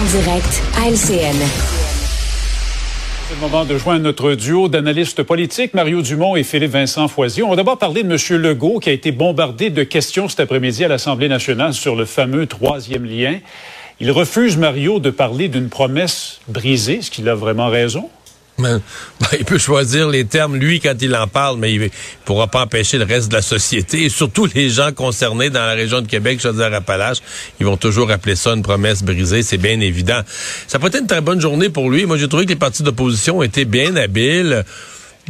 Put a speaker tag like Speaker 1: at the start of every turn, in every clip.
Speaker 1: En direct à LCN.
Speaker 2: C'est le moment de joindre notre duo d'analystes politiques, Mario Dumont et Philippe Vincent Foisy. On va d'abord parler de M. Legault, qui a été bombardé de questions cet après-midi à l'Assemblée nationale sur le fameux troisième lien. Il refuse, Mario, de parler d'une promesse brisée. Est-ce qu'il a vraiment raison?
Speaker 3: Ben, il peut choisir les termes, lui, quand il en parle, mais il ne pourra pas empêcher le reste de la société, et surtout les gens concernés dans la région de Québec, Chaudière-Appalaches, ils vont toujours appeler ça une promesse brisée, c'est bien évident. Ça peut être une très bonne journée pour lui. Moi, j'ai trouvé que les partis d'opposition étaient bien habiles.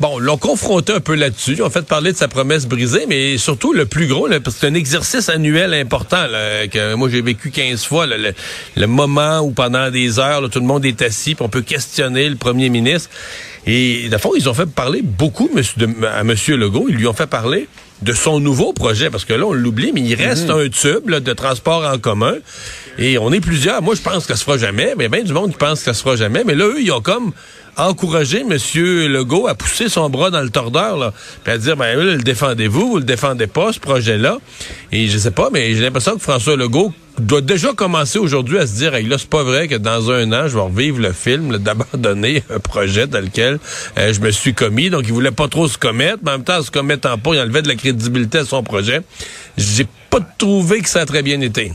Speaker 3: Bon, l'ont confronté un peu là-dessus. Ils ont fait parler de sa promesse brisée, mais surtout le plus gros, parce que c'est un exercice annuel important. que moi, j'ai vécu 15 fois le, moment où pendant des heures, tout le monde est assis, puis on peut questionner le premier ministre. Et fond, ils ont fait parler beaucoup monsieur, à M. Legault. Ils lui ont fait parler de son nouveau projet, parce que là, on l'oublie, mais il reste mhm. un tube de transport en commun. Et on est plusieurs. Moi, je pense que ça se fera jamais. Mais bien du monde qui pense que ça se fera jamais. Mais là, eux, ils ont comme encourager M. Legault à pousser son bras dans le tordeur, là, puis à dire, ben, le défendez-vous, vous le défendez pas, ce projet-là. Et je sais pas, mais j'ai l'impression que François Legault doit déjà commencer aujourd'hui à se dire, hey, là, c'est pas vrai que dans un an, je vais revivre le film d'abandonner un projet dans lequel euh, je me suis commis. Donc, il voulait pas trop se commettre, mais en même temps, en se commettant pas, il enlevait de la crédibilité à son projet. J'ai pas trouvé que ça a très bien été.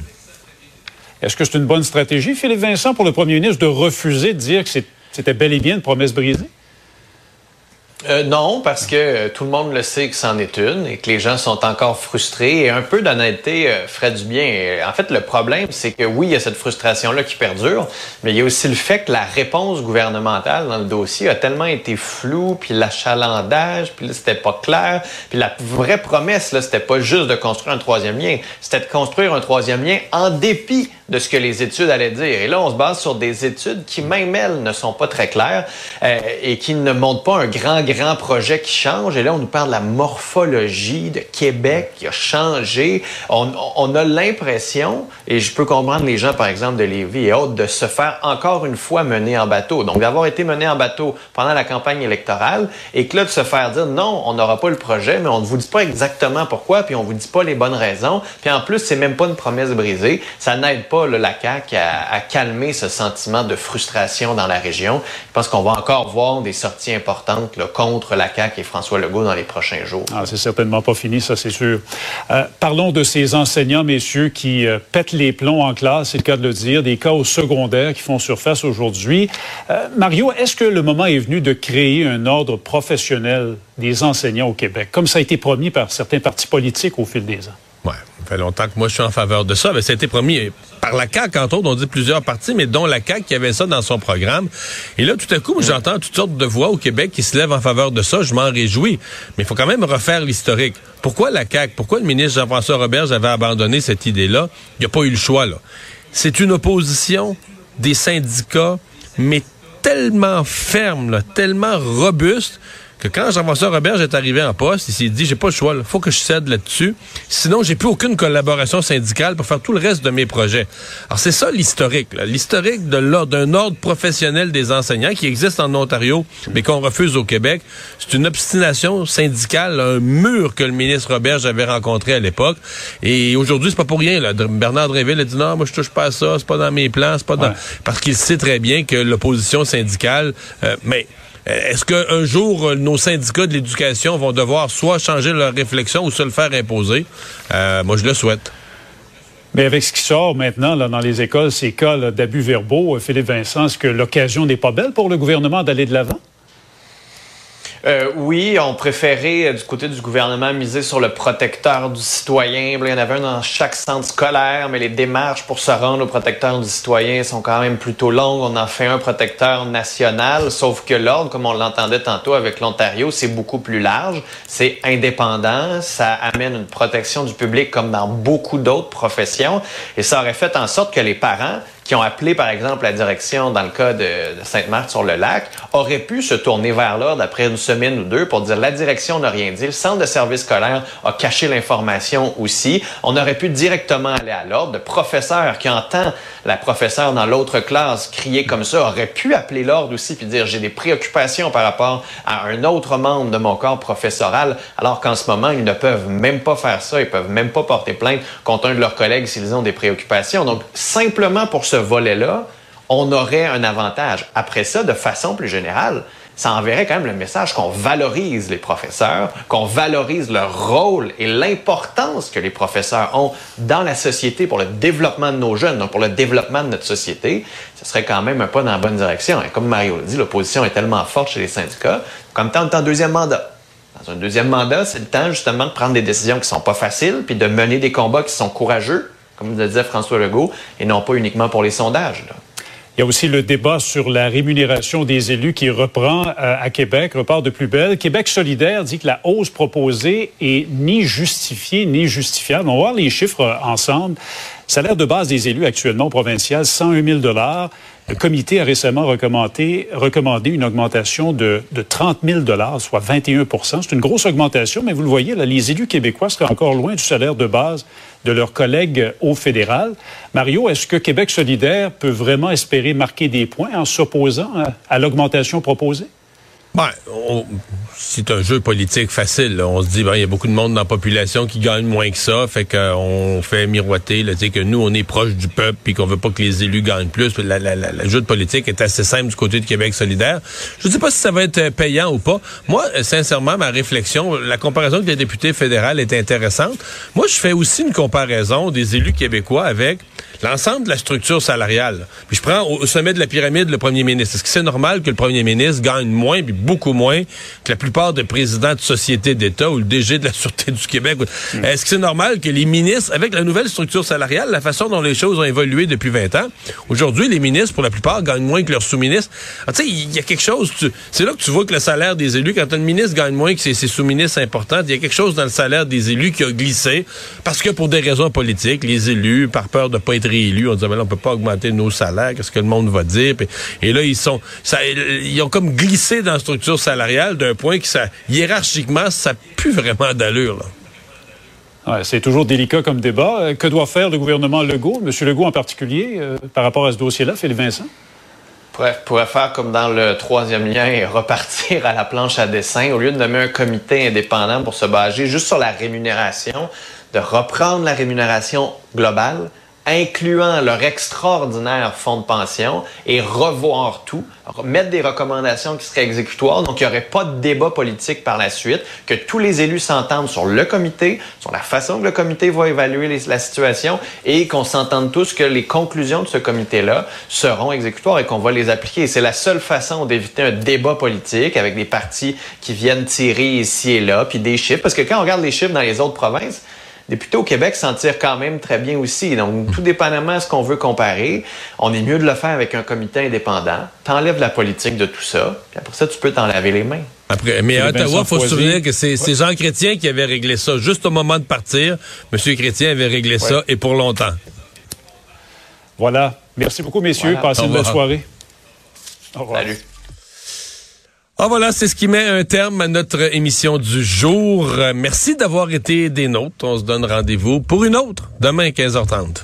Speaker 2: Est-ce que c'est une bonne stratégie, Philippe Vincent, pour le premier ministre de refuser de dire que c'était bel et bien une promesse brisée?
Speaker 4: Euh, non, parce que euh, tout le monde le sait que c'en est une et que les gens sont encore frustrés. Et un peu d'honnêteté euh, ferait du bien. en fait, le problème, c'est que oui, il y a cette frustration-là qui perdure, mais il y a aussi le fait que la réponse gouvernementale dans le dossier a tellement été floue, puis l'achalandage, puis là, c'était pas clair. Puis la vraie promesse, là, c'était pas juste de construire un troisième lien, c'était de construire un troisième lien en dépit de ce que les études allaient dire. Et là, on se base sur des études qui, même elles, ne sont pas très claires euh, et qui ne montrent pas un grand, grand projet qui change. Et là, on nous parle de la morphologie de Québec qui a changé. On, on a l'impression, et je peux comprendre les gens, par exemple, de Lévis et autres, de se faire encore une fois mener en bateau. Donc, d'avoir été mené en bateau pendant la campagne électorale et que là, de se faire dire non, on n'aura pas le projet, mais on ne vous dit pas exactement pourquoi, puis on vous dit pas les bonnes raisons. Puis en plus, c'est même pas une promesse brisée. Ça n'aide pas la CAQ à, calmer ce sentiment de frustration dans la région. Je pense qu'on va encore voir des sorties importantes contre la CAQ et François Legault dans les prochains jours.
Speaker 2: Ah, c'est certainement pas fini, ça c'est sûr. Euh, parlons de ces enseignants, messieurs, qui euh, pètent les plombs en classe, c'est le cas de le dire, des cas au secondaire qui font surface aujourd'hui. Euh, Mario, est-ce que le moment est venu de créer un ordre professionnel des enseignants au Québec, comme ça a été promis par certains partis politiques au fil des ans?
Speaker 3: Ça fait longtemps que moi je suis en faveur de ça. Mais ça a été promis par la CAQ, entre autres, on dit plusieurs partis, mais dont la CAQ qui avait ça dans son programme. Et là, tout à coup, j'entends toutes sortes de voix au Québec qui se lèvent en faveur de ça. Je m'en réjouis. Mais il faut quand même refaire l'historique. Pourquoi la CAQ? Pourquoi le ministre Jean-François Robert avait abandonné cette idée-là? Il n'y a pas eu le choix, là. C'est une opposition des syndicats, mais tellement ferme, tellement robuste que quand Jean-François Robert est arrivé en poste, il s'est dit j'ai pas le choix, il faut que je cède là-dessus. Sinon, j'ai plus aucune collaboration syndicale pour faire tout le reste de mes projets. Alors c'est ça l'historique, l'historique de l'ordre d'un ordre professionnel des enseignants qui existe en Ontario, mais qu'on refuse au Québec. C'est une obstination syndicale, un mur que le ministre Robert avait rencontré à l'époque. Et aujourd'hui, c'est pas pour rien. Là. Bernard Dréville a dit non, moi je touche pas à ça, c'est pas dans mes plans, c'est pas dans parce qu'il sait très bien que l'opposition syndicale, euh, mais est-ce qu'un jour, euh, nos syndicats de l'éducation vont devoir soit changer leur réflexion ou se le faire imposer? Euh, moi, je le souhaite.
Speaker 2: Mais avec ce qui sort maintenant là, dans les écoles, ces cas d'abus verbaux, Philippe Vincent, est-ce que l'occasion n'est pas belle pour le gouvernement d'aller de l'avant?
Speaker 4: Euh, oui, on préférait, euh, du côté du gouvernement, miser sur le protecteur du citoyen. Il y en avait un dans chaque centre scolaire, mais les démarches pour se rendre au protecteur du citoyen sont quand même plutôt longues. On en fait un protecteur national, sauf que l'ordre, comme on l'entendait tantôt avec l'Ontario, c'est beaucoup plus large. C'est indépendant. Ça amène une protection du public comme dans beaucoup d'autres professions. Et ça aurait fait en sorte que les parents qui ont appelé, par exemple, la direction dans le cas de, Sainte-Marthe-sur-le-Lac, auraient pu se tourner vers l'ordre après une semaine ou deux pour dire la direction n'a rien dit, le centre de service scolaire a caché l'information aussi. On aurait pu directement aller à l'ordre. Le professeur qui entend la professeure dans l'autre classe crier comme ça aurait pu appeler l'ordre aussi puis dire j'ai des préoccupations par rapport à un autre membre de mon corps professoral, alors qu'en ce moment, ils ne peuvent même pas faire ça, ils peuvent même pas porter plainte contre un de leurs collègues s'ils ont des préoccupations. Donc, simplement pour ce volet-là, on aurait un avantage. Après ça, de façon plus générale, ça enverrait quand même le message qu'on valorise les professeurs, qu'on valorise leur rôle et l'importance que les professeurs ont dans la société pour le développement de nos jeunes, donc pour le développement de notre société. Ce serait quand même un pas dans la bonne direction. Et comme Mario l'a dit, l'opposition est tellement forte chez les syndicats. Comme temps, en deuxième mandat. Dans un deuxième mandat, c'est le temps justement de prendre des décisions qui sont pas faciles, puis de mener des combats qui sont courageux, comme le disait François Legault, et non pas uniquement pour les sondages.
Speaker 2: Il y a aussi le débat sur la rémunération des élus qui reprend euh, à Québec, repart de plus belle. Québec solidaire dit que la hausse proposée est ni justifiée ni justifiable. On va voir les chiffres euh, ensemble. Salaire de base des élus actuellement provincial, 101 000 le comité a récemment recommandé, une augmentation de, de 30 000 soit 21% C'est une grosse augmentation, mais vous le voyez, là, les élus québécois seraient encore loin du salaire de base de leurs collègues au fédéral. Mario, est-ce que Québec solidaire peut vraiment espérer marquer des points en s'opposant à l'augmentation proposée?
Speaker 3: Ben, c'est un jeu politique facile. On se dit, ben, il y a beaucoup de monde dans la population qui gagne moins que ça, fait qu'on fait miroiter, là, que nous, on est proche du peuple, puis qu'on veut pas que les élus gagnent plus. Le jeu de politique est assez simple du côté de Québec solidaire. Je ne sais pas si ça va être payant ou pas. Moi, sincèrement, ma réflexion, la comparaison avec les députés fédéraux est intéressante. Moi, je fais aussi une comparaison des élus québécois avec l'ensemble de la structure salariale. Puis je prends au, sommet de la pyramide le premier ministre. Est-ce que c'est normal que le premier ministre gagne moins, puis beaucoup moins que la plupart des présidents de sociétés d'État ou le DG de la Sûreté du Québec? Mm. Est-ce que c'est normal que les ministres, avec la nouvelle structure salariale, la façon dont les choses ont évolué depuis 20 ans, aujourd'hui, les ministres, pour la plupart, gagnent moins que leurs sous-ministres? Ah, tu sais, il y a quelque chose, c'est là que tu vois que le salaire des élus, quand un ministre gagne moins que ses, sous-ministres importants, il y a quelque chose dans le salaire des élus qui a glissé, parce que pour des raisons politiques, les élus, par peur de pas être réélus, on disait, mais là, on peut pas augmenter nos salaires, qu'est-ce que le monde va dire? et là, ils sont, ça, ils ont comme glissé dans la structure salariale d'un point que ça, hiérarchiquement, ça plus vraiment d'allure,
Speaker 2: Ouais, c'est toujours délicat comme débat. Euh, que doit faire le gouvernement Legault, M. Legault en particulier, euh, par rapport à ce dossier-là, Philippe Vincent?
Speaker 4: Bref, pourrait faire comme dans le troisième lien et repartir à la planche à dessin au lieu de nommer un comité indépendant pour se baser juste sur la rémunération, de reprendre la rémunération globale, incluant leur extraordinaire fonds de pension et revoir tout, mettre des recommandations qui seraient exécutoires. Donc, il n'y aurait pas de débat politique par la suite, que tous les élus s'entendent sur le comité, sur la façon que le comité va évaluer la situation et qu'on s'entende tous que les conclusions de ce comité-là seront exécutoires et qu'on va les appliquer. C'est la seule façon d'éviter un débat politique avec des partis qui viennent tirer ici et là, puis des chiffres. Parce que quand on regarde les chiffres dans les autres provinces, députés au Québec s'en tirent quand même très bien aussi. Donc, tout dépendamment de ce qu'on veut comparer, on est mieux de le faire avec un comité indépendant. T'enlèves la politique de tout ça, puis après ça, tu peux t'en laver les mains.
Speaker 3: Après, mais à Ottawa, il faut se souvenir que c'est Jean Chrétien qui avait réglé ça. Juste au moment de partir, M. Chrétien avait réglé ça et pour longtemps.
Speaker 2: Voilà. Merci beaucoup, messieurs. Passez une belle soirée.
Speaker 4: Au revoir. Salut.
Speaker 3: Ah voilà, c'est ce qui met un terme à notre émission du jour. Merci d'avoir été des nôtres. On se donne rendez-vous pour une autre demain 15h30.